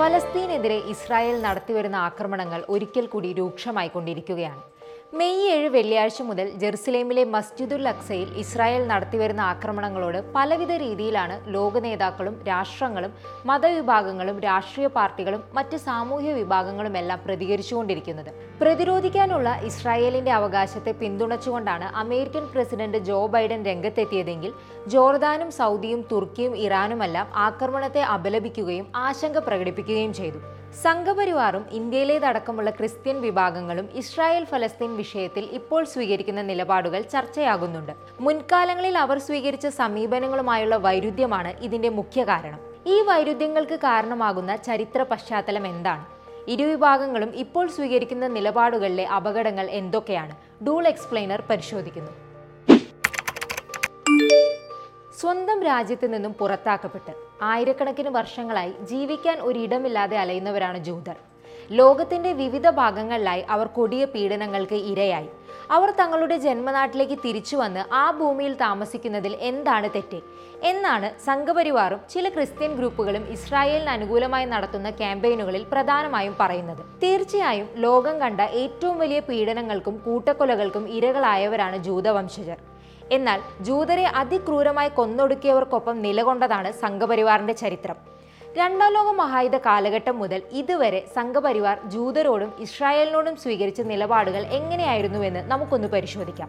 ഫലസ്തീനെതിരെ Israel നടത്തിവരുന്ന ആക്രമണങ്ങൾ ഒരിക്കൽ കൂടി രൂക്ഷമായിക്കൊണ്ടിരിക്കുകയാണ്. മെയ് ഏഴ് വെള്ളിയാഴ്ച മുതൽ ജെറുസലേമിലെ മസ്ജിദുൽ അക്സയിൽ ഇസ്രായേൽ നടത്തിവരുന്ന ആക്രമണങ്ങളോട് പലവിധ രീതിയിലാണ് ലോക നേതാക്കളും രാഷ്ട്രങ്ങളും മതവിഭാഗങ്ങളും രാഷ്ട്രീയ പാർട്ടികളും മറ്റ് സാമൂഹ്യ വിഭാഗങ്ങളുമെല്ലാം പ്രതികരിച്ചുകൊണ്ടിരിക്കുന്നത്. പ്രതിരോധിക്കാനുള്ള ഇസ്രായേലിന്റെ അവകാശത്തെ പിന്തുണച്ചുകൊണ്ടാണ് അമേരിക്കൻ പ്രസിഡന്റ് ജോ ബൈഡൻ രംഗത്തെത്തിയതെങ്കിൽ ജോർദാനും സൗദിയും തുർക്കിയും ഇറാനുമെല്ലാം ആക്രമണത്തെ അപലപിക്കുകയും ആശങ്ക പ്രകടിപ്പിക്കുകയും ചെയ്തു. സംഘപരിവാറും ഇന്ത്യയിലേതടക്കമുള്ള ക്രിസ്ത്യൻ വിഭാഗങ്ങളും ഇസ്രായേൽ ഫലസ്തീൻ വിഷയത്തിൽ ഇപ്പോൾ സ്വീകരിക്കുന്ന നിലപാടുകൾ ചർച്ചയാകുന്നുണ്ട്. മുൻകാലങ്ങളിൽ അവർ സ്വീകരിച്ച സമീപനങ്ങളുമായുള്ള വൈരുദ്ധ്യമാണ് ഇതിന്റെ മുഖ്യ കാരണം. ഈ വൈരുദ്ധ്യങ്ങൾക്ക് കാരണമാകുന്ന ചരിത്ര പശ്ചാത്തലം എന്താണ്? ഇരുവിഭാഗങ്ങളും ഇപ്പോൾ സ്വീകരിക്കുന്ന നിലപാടുകളിലെ അപകടങ്ങൾ എന്തൊക്കെയാണ്? ഡൂൾ എക്സ്പ്ലെയിനർ പരിശോധിക്കുന്നു. സ്വന്തം രാജ്യത്ത് നിന്നും പുറത്താക്കപ്പെട്ട് ആയിരക്കണക്കിന് വർഷങ്ങളായി ജീവിക്കാൻ ഒരിടമില്ലാതെ അലയുന്നവരാണ് ജൂതർ. ലോകത്തിന്റെ വിവിധ ഭാഗങ്ങളിലായി അവർ കൊടിയ പീഡനങ്ങൾക്ക് ഇരയായി. അവർ തങ്ങളുടെ ജന്മനാട്ടിലേക്ക് തിരിച്ചു വന്ന് ആ ഭൂമിയിൽ താമസിക്കുന്നതിൽ എന്താണ് തെറ്റ്? എന്നാണ് സംഘപരിവാറും ചില ക്രിസ്ത്യൻ ഗ്രൂപ്പുകളും ഇസ്രായേലിന് അനുകൂലമായി നടത്തുന്ന ക്യാമ്പയിനുകളിൽ പ്രധാനമായും പറയുന്നത്. തീർച്ചയായും ലോകം കണ്ട ഏറ്റവും വലിയ പീഡനങ്ങൾക്കും കൂട്ടക്കൊലകൾക്കും ഇരകളായവരാണ് ജൂതവംശജർ. എന്നാൽ ജൂതരെ അതിക്രൂരമായി കൊന്നൊടുക്കിയവർക്കൊപ്പം നിലകൊണ്ടതാണ് സംഘപരിവാറിന്റെ ചരിത്രം. രണ്ടാം ലോക മഹായുധ കാലഘട്ടം മുതൽ ഇതുവരെ സംഘപരിവാർ ജൂതരോടും ഇസ്രായേലിനോടും സ്വീകരിച്ച നിലപാടുകൾ എങ്ങനെയായിരുന്നുവെന്ന് നമുക്കൊന്ന് പരിശോധിക്കാം.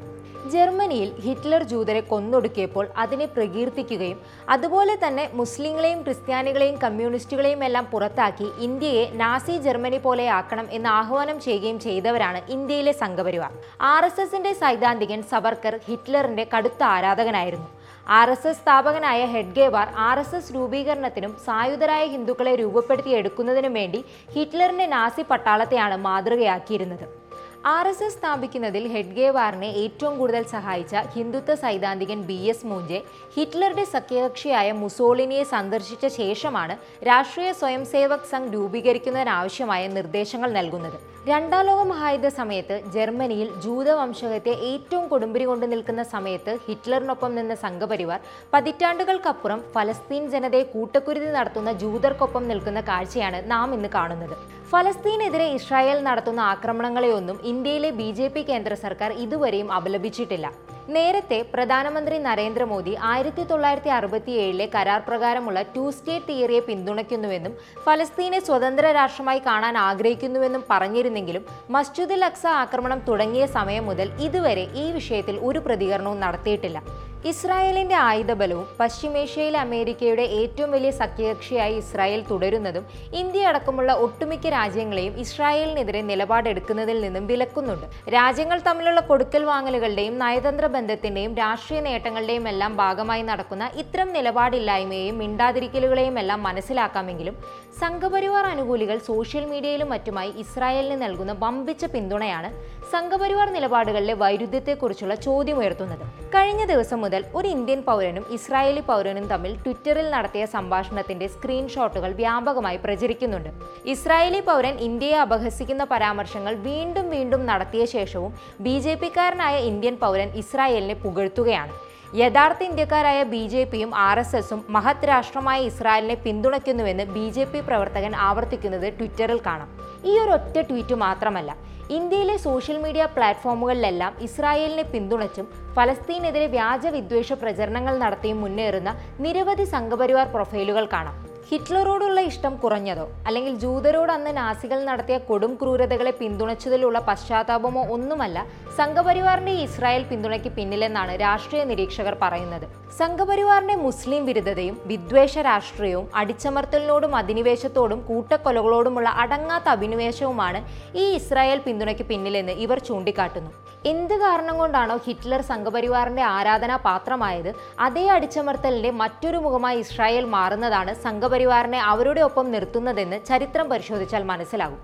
ജർമ്മനിയിൽ ഹിറ്റ്ലർ ജൂതരെ കൊന്നൊടുക്കിയപ്പോൾ അതിനെ പ്രകീർത്തിക്കുകയും അതുപോലെ തന്നെ മുസ്ലിങ്ങളെയും ക്രിസ്ത്യാനികളെയും കമ്മ്യൂണിസ്റ്റുകളെയും എല്ലാം പുറത്താക്കി ഇന്ത്യയെ നാസി ജർമ്മനി പോലെ ആക്കണം എന്ന് ആഹ്വാനം ചെയ്യുകയും ചെയ്തവരാണ് ഇന്ത്യയിലെ സംഘപരിവാർ. ആർ എസ് എസിന്റെ സൈദ്ധാന്തികൻ സവർക്കർ ഹിറ്റ്ലറിന്റെ കടുത്ത ആരാധകനായിരുന്നു. ആർ എസ് എസ് സ്ഥാപകനായ ഹെഡ്ഗേവാർ ആർ എസ് എസ് രൂപീകരണത്തിനും സായുധരായ ഹിന്ദുക്കളെ രൂപപ്പെടുത്തിയെടുക്കുന്നതിനും വേണ്ടി ഹിറ്റ്ലറിന്റെ നാസി പട്ടാളത്തെയാണ് മാതൃകയാക്കിയിരുന്നത്. ആർ എസ് എസ് സ്ഥാപിക്കുന്നതിൽ ഹെഡ്ഗേവാറിനെ ഏറ്റവും കൂടുതൽ സഹായിച്ച ഹിന്ദുത്വ സൈദ്ധാന്തികൻ ബി എസ് മൂഞ്ചെ ഹിറ്റ്ലറുടെ സഖ്യകക്ഷിയായ മുസോളിനിയെ സന്ദർശിച്ച ശേഷമാണ് രാഷ്ട്രീയ സ്വയം സേവക് സംഘ് രൂപീകരിക്കുന്നതിനാവശ്യമായ നിർദ്ദേശങ്ങൾ നൽകുന്നത്. രണ്ടാം ലോക മഹായുദ്ധ സമയത്ത് ജർമ്മനിയിൽ ജൂതവംശകത്തെ ഏറ്റവും കൊടുമ്പിരി കൊണ്ടു നിൽക്കുന്ന സമയത്ത് ഹിറ്റ്ലറിനൊപ്പം നിന്ന സംഘപരിവാർ പതിറ്റാണ്ടുകൾക്കപ്പുറം ഫലസ്തീൻ ജനതയെ കൂട്ടക്കുരുതി നടത്തുന്ന ജൂതർക്കൊപ്പം നിൽക്കുന്ന കാഴ്ചയാണ് നാം ഇന്ന് കാണുന്നത്. ഫലസ്തീനെതിരെ ഇസ്രായേൽ നടത്തുന്ന ആക്രമണങ്ങളെയൊന്നും ഇന്ത്യയിലെ ബി ജെ പി കേന്ദ്ര സർക്കാർ ഇതുവരെയും അപലപിച്ചിട്ടില്ല. നേരത്തെ പ്രധാനമന്ത്രി നരേന്ദ്രമോദി ആയിരത്തി തൊള്ളായിരത്തി അറുപത്തി ഏഴിലെ കരാർ പ്രകാരമുള്ള ടു സ്റ്റേറ്റ് തിയറിയെ പിന്തുണയ്ക്കുന്നുവെന്നും ഫലസ്തീനെ സ്വതന്ത്ര രാഷ്ട്രമായി കാണാൻ ആഗ്രഹിക്കുന്നുവെന്നും പറഞ്ഞിരുന്നെങ്കിലും മസ്ജിദുൽ അക്സ ആക്രമണം തുടങ്ങിയ സമയം മുതൽ ഇതുവരെ ഈ വിഷയത്തിൽ ഒരു പ്രതികരണവും നടത്തിയിട്ടില്ല. ഇസ്രായേലിന്റെ ആയുധബലവും പശ്ചിമേഷ്യയിലെ അമേരിക്കയുടെ ഏറ്റവും വലിയ സഖ്യകക്ഷിയായി ഇസ്രായേൽ തുടരുന്നതും ഇന്ത്യ അടക്കമുള്ള ഒട്ടുമിക്ക രാജ്യങ്ങളെയും ഇസ്രായേലിനെതിരെ നിലപാടെടുക്കുന്നതിൽ നിന്നും വിലക്കുന്നുണ്ട്. രാജ്യങ്ങൾ തമ്മിലുള്ള കൊടുക്കൽ വാങ്ങലുകളുടെയും നയതന്ത്ര ബന്ധത്തിന്റെയും രാഷ്ട്രീയ നേട്ടങ്ങളുടെയും എല്ലാം ഭാഗമായി നടക്കുന്ന ഇത്തരം നിലപാടില്ലായ്മയെയും മിണ്ടാതിരിക്കലുകളെയും എല്ലാം മനസ്സിലാക്കാമെങ്കിലും സംഘപരിവാർ അനുകൂലികൾ സോഷ്യൽ മീഡിയയിലും മറ്റുമായി ഇസ്രായേലിന് നൽകുന്ന വമ്പിച്ച പിന്തുണയാണ് സംഘപരിവാർ നിലപാടുകളിലെ വൈരുദ്ധ്യത്തെക്കുറിച്ചുള്ള ചോദ്യമുയർത്തുന്നത് കഴിഞ്ഞ ദിവസം മുതൽ ഒരു ഇന്ത്യൻ പൗരനും ഇസ്രായേലി പൗരനും തമ്മിൽ ട്വിറ്ററിൽ നടത്തിയ സംഭാഷണത്തിന്റെ സ്ക്രീൻഷോട്ടുകൾ വ്യാപകമായി പ്രചരിക്കുന്നുണ്ട്. ഇസ്രായേലി പൗരൻ ഇന്ത്യയെ അപഹസിക്കുന്ന പരാമർശങ്ങൾ വീണ്ടും വീണ്ടും നടത്തിയ ശേഷവും ബി ജെ പിക്കാരനായ ഇന്ത്യൻ പൗരൻ ഇസ്രായേലിനെ പുകഴ്ത്തുകയാണ്. യഥാർത്ഥ ഇന്ത്യക്കാരായ ബി ജെ പിയും ആർ എസ് എസും മഹത് രാഷ്ട്രമായ ഇസ്രായേലിനെ പിന്തുണയ്ക്കുന്നുവെന്ന് ബി ജെ പി പ്രവർത്തകൻ ആവർത്തിക്കുന്നത് ട്വിറ്ററിൽ കാണാം. ഈ ഒരു ഒറ്റ ട്വീറ്റ് മാത്രമല്ല ഇന്ത്യയിലെ സോഷ്യൽ മീഡിയ പ്ലാറ്റ്ഫോമുകളിലെല്ലാം ഇസ്രായേലിനെ പിന്തുണച്ചും ഫലസ്തീനെതിരെ വ്യാജ വിദ്വേഷ പ്രചരണങ്ങൾ നടത്തിയും മുന്നേറുന്ന നിരവധി സംഘപരിവാർ പ്രൊഫൈലുകൾ കാണാം. ഹിറ്റ്ലറോടുള്ള ഇഷ്ടം കുറഞ്ഞതോ? അല്ലെങ്കിൽ ജൂതരോട് അന്ന് നാസികൾ നടത്തിയ കൊടും ക്രൂരതകളെ പിന്തുണച്ചതിലുള്ള പശ്ചാത്താപമോ ഒന്നുമല്ല സംഘപരിവാറിന്റെ ഇസ്രായേൽ പിന്തുണയ്ക്ക് പിന്നിലെന്നാണ് രാഷ്ട്രീയ നിരീക്ഷകർ പറയുന്നത്. സംഘപരിവാറിന്റെ മുസ്ലിം വിരുദ്ധതയും വിദ്വേഷ രാഷ്ട്രീയവും അടിച്ചമർത്തലിനോടും അധിനിവേശത്തോടും കൂട്ടക്കൊലകളോടുമുള്ള അടങ്ങാത്ത അഭിനിവേശവുമാണ് ഈ ഇസ്രായേൽ പിന്തുണയ്ക്ക് പിന്നിലെന്ന് ഇവർ ചൂണ്ടിക്കാട്ടുന്നു. എന്ത് കാരണം കൊണ്ടാണോ ഹിറ്റ്ലർ സംഘപരിവാറിന്റെ ആരാധനാ പാത്രമായത് അതേ അടിച്ചമർത്തലിന്റെ മറ്റൊരു മുഖമായി ഇസ്രായേൽ മാറുന്നതാണ് സംഘപരിവാറിനെ അവരുടെ ഒപ്പം നിർത്തുന്നതെന്ന് ചരിത്രം പരിശോധിച്ചാൽ മനസ്സിലാകും.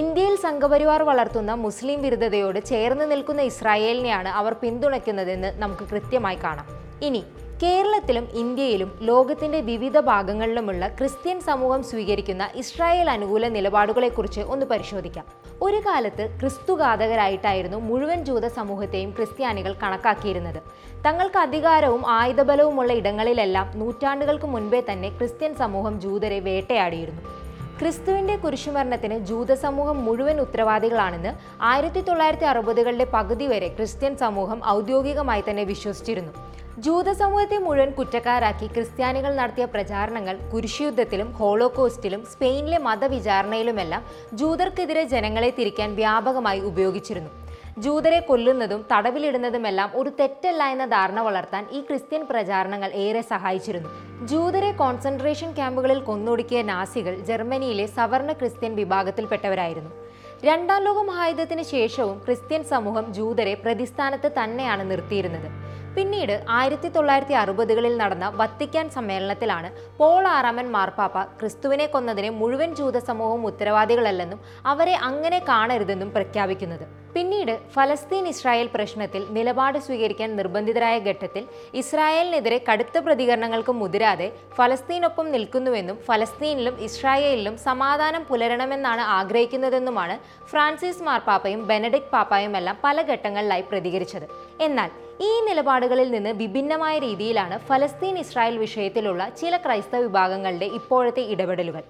ഇന്ത്യയിൽ സംഘപരിവാർ വളർത്തുന്ന മുസ്ലിം വിരുദ്ധതയോട് ചേർന്ന് നിൽക്കുന്ന ഇസ്രായേലിനെയാണ് അവർ പിന്തുണയ്ക്കുന്നതെന്ന് നമുക്ക് കൃത്യമായി കാണാം. ഇനി കേരളത്തിലും ഇന്ത്യയിലും ലോകത്തിന്റെ വിവിധ ഭാഗങ്ങളിലുമുള്ള ക്രിസ്ത്യൻ സമൂഹം സ്വീകരിക്കുന്ന ഇസ്രായേൽ അനുകൂല നിലപാടുകളെക്കുറിച്ച് ഒന്ന് പരിശോധിക്കാം. ഒരു കാലത്ത് ക്രിസ്തുഘാതകരായിട്ടായിരുന്നു മുഴുവൻ ജൂത സമൂഹത്തെയും ക്രിസ്ത്യാനികൾ കണക്കാക്കിയിരുന്നത്. തങ്ങൾക്ക് അധികാരവും ആയുധബലവുമുള്ള ഇടങ്ങളിലെല്ലാം നൂറ്റാണ്ടുകൾക്ക് മുൻപേ തന്നെ ക്രിസ്ത്യൻ സമൂഹം ജൂതരെ വേട്ടയാടിയിരുന്നു. ക്രിസ്തുവിന്റെ കുരിശുമരണത്തിന് ജൂതസമൂഹം മുഴുവൻ ഉത്തരവാദികളാണെന്ന് ആയിരത്തി തൊള്ളായിരത്തി അറുപതുകളുടെ പകുതി വരെ ക്രിസ്ത്യൻ സമൂഹം ഔദ്യോഗികമായി തന്നെ വിശ്വസിച്ചിരുന്നു. ജൂത സമൂഹത്തെ മുഴുവൻ കുറ്റക്കാരാക്കി ക്രിസ്ത്യാനികൾ നടത്തിയ പ്രചാരണങ്ങൾ കുരിശുയുദ്ധത്തിലും ഹോളോകോസ്റ്റിലും സ്പെയിനിലെ മതവിചാരണയിലുമെല്ലാം ജൂതർക്കെതിരെ ജനങ്ങളെ തിരിക്കാൻ വ്യാപകമായി ഉപയോഗിച്ചിരുന്നു. ജൂതരെ കൊല്ലുന്നതും തടവിലിടുന്നതുമെല്ലാം ഒരു തെറ്റല്ല എന്ന ധാരണ വളർത്താൻ ഈ ക്രിസ്ത്യൻ പ്രചാരണങ്ങൾ ഏറെ സഹായിച്ചിരുന്നു. ജൂതരെ കോൺസെൻട്രേഷൻ ക്യാമ്പുകളിൽ കൊന്നൊടുക്കിയ നാസികൾ ജർമ്മനിയിലെ സവർണ ക്രിസ്ത്യൻ വിഭാഗത്തിൽപ്പെട്ടവരായിരുന്നു. രണ്ടാം ലോക മഹായുദ്ധത്തിന് ശേഷവും ക്രിസ്ത്യൻ സമൂഹം ജൂതരെ പ്രതിസ്ഥാനത്ത് തന്നെയാണ് നിർത്തിയിരുന്നത്. പിന്നീട് ആയിരത്തി തൊള്ളായിരത്തി അറുപതുകളിൽ നടന്ന വത്തിക്കാൻ സമ്മേളനത്തിലാണ് പോൾ ആറാമൻ മാർപ്പാപ്പ ക്രിസ്തുവിനെ കൊന്നതിന് മുഴുവൻ ജൂത സമൂഹവും ഉത്തരവാദികളല്ലെന്നും അവരെ അങ്ങനെ കാണരുതെന്നും പ്രഖ്യാപിക്കുന്നത്. പിന്നീട് ഫലസ്തീൻ ഇസ്രായേൽ പ്രശ്നത്തിൽ നിലപാട് സ്വീകരിക്കാൻ നിർബന്ധിതരായ ഘട്ടത്തിൽ ഇസ്രായേലിനെതിരെ കടുത്ത പ്രതികരണങ്ങൾക്ക് മുതിരാതെ ഫലസ്തീനൊപ്പം നിൽക്കുന്നുവെന്നും ഫലസ്തീനിലും ഇസ്രായേലിലും സമാധാനം പുലരണമെന്നാണ് ആഗ്രഹിക്കുന്നതെന്നുമാണ് ഫ്രാൻസിസ് മാർപ്പാപ്പയും ബെനഡിക് പാപ്പായും എല്ലാം പല ഘട്ടങ്ങളിലായി പ്രതികരിച്ചത്. എന്നാൽ ഈ നിലപാടുകളിൽ നിന്ന് വിഭിന്നമായ രീതിയിലാണ് ഫലസ്തീൻ ഇസ്രായേൽ വിഷയത്തിലുള്ള ചില ക്രൈസ്തവ വിഭാഗങ്ങളുടെ ഇപ്പോഴത്തെ ഇടപെടലുകൾ.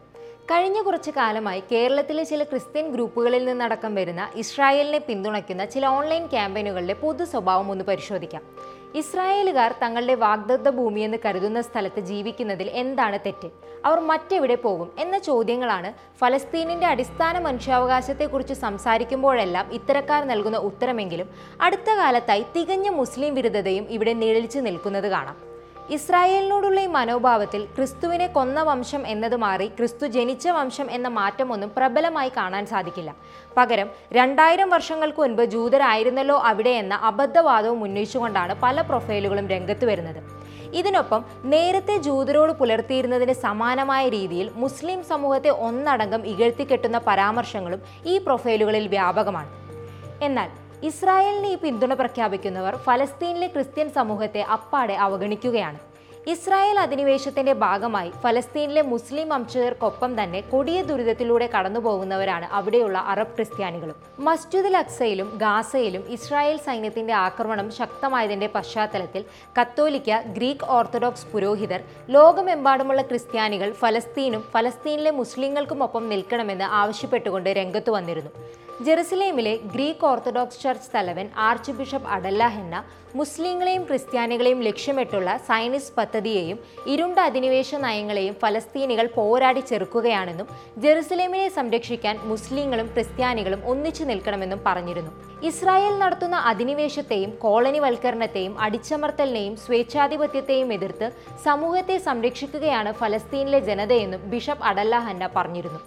കഴിഞ്ഞ കുറച്ചു കാലമായി കേരളത്തിലെ ചില ക്രിസ്ത്യൻ ഗ്രൂപ്പുകളിൽ നിന്നടക്കം വരുന്ന ഇസ്രായേലിനെ പിന്തുണയ്ക്കുന്ന ചില ഓൺലൈൻ ക്യാമ്പയിനുകളുടെ പൊതു സ്വഭാവം ഒന്ന് പരിശോധിക്കാം. ഇസ്രായേലുകാർ തങ്ങളുടെ വാഗ്ദത്ത ഭൂമിയെന്ന് കരുതുന്ന സ്ഥലത്ത് ജീവിക്കുന്നതിൽ എന്താണ് തെറ്റ്? അവർ മറ്റെവിടെ പോകും? എന്ന ചോദ്യങ്ങളാണ് ഫലസ്തീനിന്റെ അടിസ്ഥാന മനുഷ്യാവകാശത്തെക്കുറിച്ച് സംസാരിക്കുമ്പോഴെല്ലാം ഇത്തരക്കാർ നൽകുന്ന ഉത്തരമെങ്കിലും അടുത്ത കാലത്തായി തികഞ്ഞ മുസ്ലിം വിരുദ്ധതയും ഇവിടെ നിഴലിച്ചു നിൽക്കുന്നത് കാണാം. ഇസ്രായേലിനോടുള്ള ഈ മനോഭാവത്തിൽ ക്രിസ്തുവിനെ കൊന്ന വംശം എന്നത് മാറി ക്രിസ്തു ജനിച്ച വംശം എന്ന മാറ്റമൊന്നും പ്രബലമായി കാണാൻ സാധിക്കില്ല. പകരം രണ്ടായിരം വർഷങ്ങൾക്ക് മുൻപ് ജൂതരായിരുന്നല്ലോ അവിടെ എന്ന അബദ്ധവാദവും ഉന്നയിച്ചുകൊണ്ടാണ് പല പ്രൊഫൈലുകളും രംഗത്ത് വരുന്നത്. ഇതിനൊപ്പം നേരത്തെ ജൂതരോട് പുലർത്തിയിരുന്നതിന് സമാനമായ രീതിയിൽ മുസ്ലിം സമൂഹത്തെ ഒന്നടങ്കം ഇകഴ്ത്തിക്കെട്ടുന്ന പരാമർശങ്ങളും ഈ പ്രൊഫൈലുകളിൽ വ്യാപകമാണ്. എന്നാൽ ഇസ്രായേലിന് ഈ പിന്തുണ പ്രഖ്യാപിക്കുന്നവർ ഫലസ്തീനിലെ ക്രിസ്ത്യൻ സമൂഹത്തെ അപ്പാടെ അവഗണിക്കുകയാണ്. ഇസ്രായേൽ അധിനിവേശത്തിന്റെ ഭാഗമായി ഫലസ്തീനിലെ മുസ്ലിം വംശജർക്കൊപ്പം തന്നെ കൊടിയ ദുരിതത്തിലൂടെ കടന്നുപോകുന്നവരാണ് അവിടെയുള്ള അറബ് ക്രിസ്ത്യാനികളും. മസ്ജിദുൽ അക്സയിലും ഗാസയിലും ഇസ്രായേൽ സൈന്യത്തിന്റെ ആക്രമണം ശക്തമായതിന്റെ പശ്ചാത്തലത്തിൽ കത്തോലിക്ക ഗ്രീക്ക് ഓർത്തഡോക്സ് പുരോഹിതർ ലോകമെമ്പാടുമുള്ള ക്രിസ്ത്യാനികൾ ഫലസ്തീനും ഫലസ്തീനിലെ മുസ്ലിങ്ങൾക്കുമൊപ്പം നിൽക്കണമെന്ന് ആവശ്യപ്പെട്ടുകൊണ്ട് രംഗത്തു വന്നിരുന്നു. ജെറുസലേമിലെ ഗ്രീക്ക് ഓർത്തഡോക്സ് ചർച്ച് തലവൻ ആർച്ച് ബിഷപ്പ് അഡല്ല എന്ന മുസ്ലിങ്ങളെയും ക്രിസ്ത്യാനികളെയും ലക്ഷ്യമിട്ടുള്ള സൈനിസ് പദ്ധതിയെയും ഇരുണ്ട അധിനിവേശ നയങ്ങളെയും ഫലസ്തീനികൾ പോരാടി ചെറുക്കുകയാണെന്നും ജെറുസലേമിനെ സംരക്ഷിക്കാൻ മുസ്ലിങ്ങളും ക്രിസ്ത്യാനികളും ഒന്നിച്ചു നിൽക്കണമെന്നും പറഞ്ഞിരുന്നു. ഇസ്രായേൽ നടത്തുന്ന അധിനിവേശത്തെയും കോളനിവൽക്കരണത്തെയും അടിച്ചമർത്തലിനെയും സ്വേച്ഛാധിപത്യത്തെയും എതിർത്ത് സമൂഹത്തെ സംരക്ഷിക്കുകയാണ് ഫലസ്തീനിലെ ജനതയെന്നും ബിഷപ്പ് അഡല്ലാഹന്ന പറഞ്ഞിരുന്നു.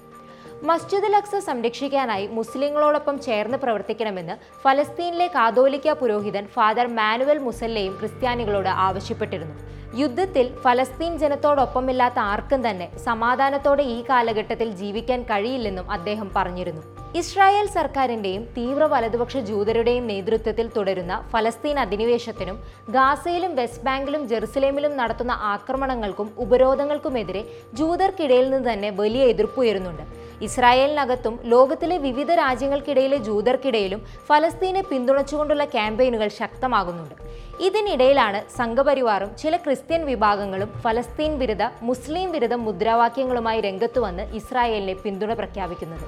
മസ്ജിദ് അക്സ സംരക്ഷിക്കാനായി മുസ്ലിങ്ങളോടൊപ്പം ചേർന്ന് പ്രവർത്തിക്കണമെന്ന് ഫലസ്തീനിലെ കാതോലിക്ക പുരോഹിതൻ ഫാദർ മാനുവൽ മുസല്ലയും ക്രിസ്ത്യാനികളോട് ആവശ്യപ്പെട്ടിരുന്നു. യുദ്ധത്തിൽ ഫലസ്തീൻ ജനത്തോടൊപ്പമില്ലാത്ത ആർക്കും തന്നെ സമാധാനത്തോടെ ഈ കാലഘട്ടത്തിൽ ജീവിക്കാൻ കഴിയില്ലെന്നും അദ്ദേഹം പറഞ്ഞിരുന്നു. ഇസ്രായേൽ സർക്കാരിന്റെയും തീവ്ര വലതുപക്ഷ ജൂതരുടെയും നേതൃത്വത്തിൽ തുടരുന്ന ഫലസ്തീൻ അധിനിവേശത്തിനും ഗാസയിലും വെസ്റ്റ് ബാങ്കിലും ജെറുസലേമിലും നടത്തുന്ന ആക്രമണങ്ങൾക്കും ഉപരോധങ്ങൾക്കുമെതിരെ ജൂതർക്കിടയിൽ നിന്ന് തന്നെ വലിയ എതിർപ്പുയരുന്നുണ്ട് ഇസ്രായേലിനകത്തും ലോകത്തിലെ വിവിധ രാജ്യങ്ങൾക്കിടയിലെ ജൂതർക്കിടയിലും ഫലസ്തീനെ പിന്തുണച്ചുകൊണ്ടുള്ള ക്യാമ്പയിനുകൾ ശക്തമാകുന്നുണ്ട്. ഇതിനിടയിലാണ് സംഘപരിവാറും ചില ക്രിസ്ത്യൻ വിഭാഗങ്ങളും ഫലസ്തീൻ വിരുദ്ധ മുസ്ലിം വിരുദ്ധ മുദ്രാവാക്യങ്ങളുമായി രംഗത്തുവന്ന് ഇസ്രായേലിനെ പിന്തുണ പ്രഖ്യാപിക്കുന്നത്.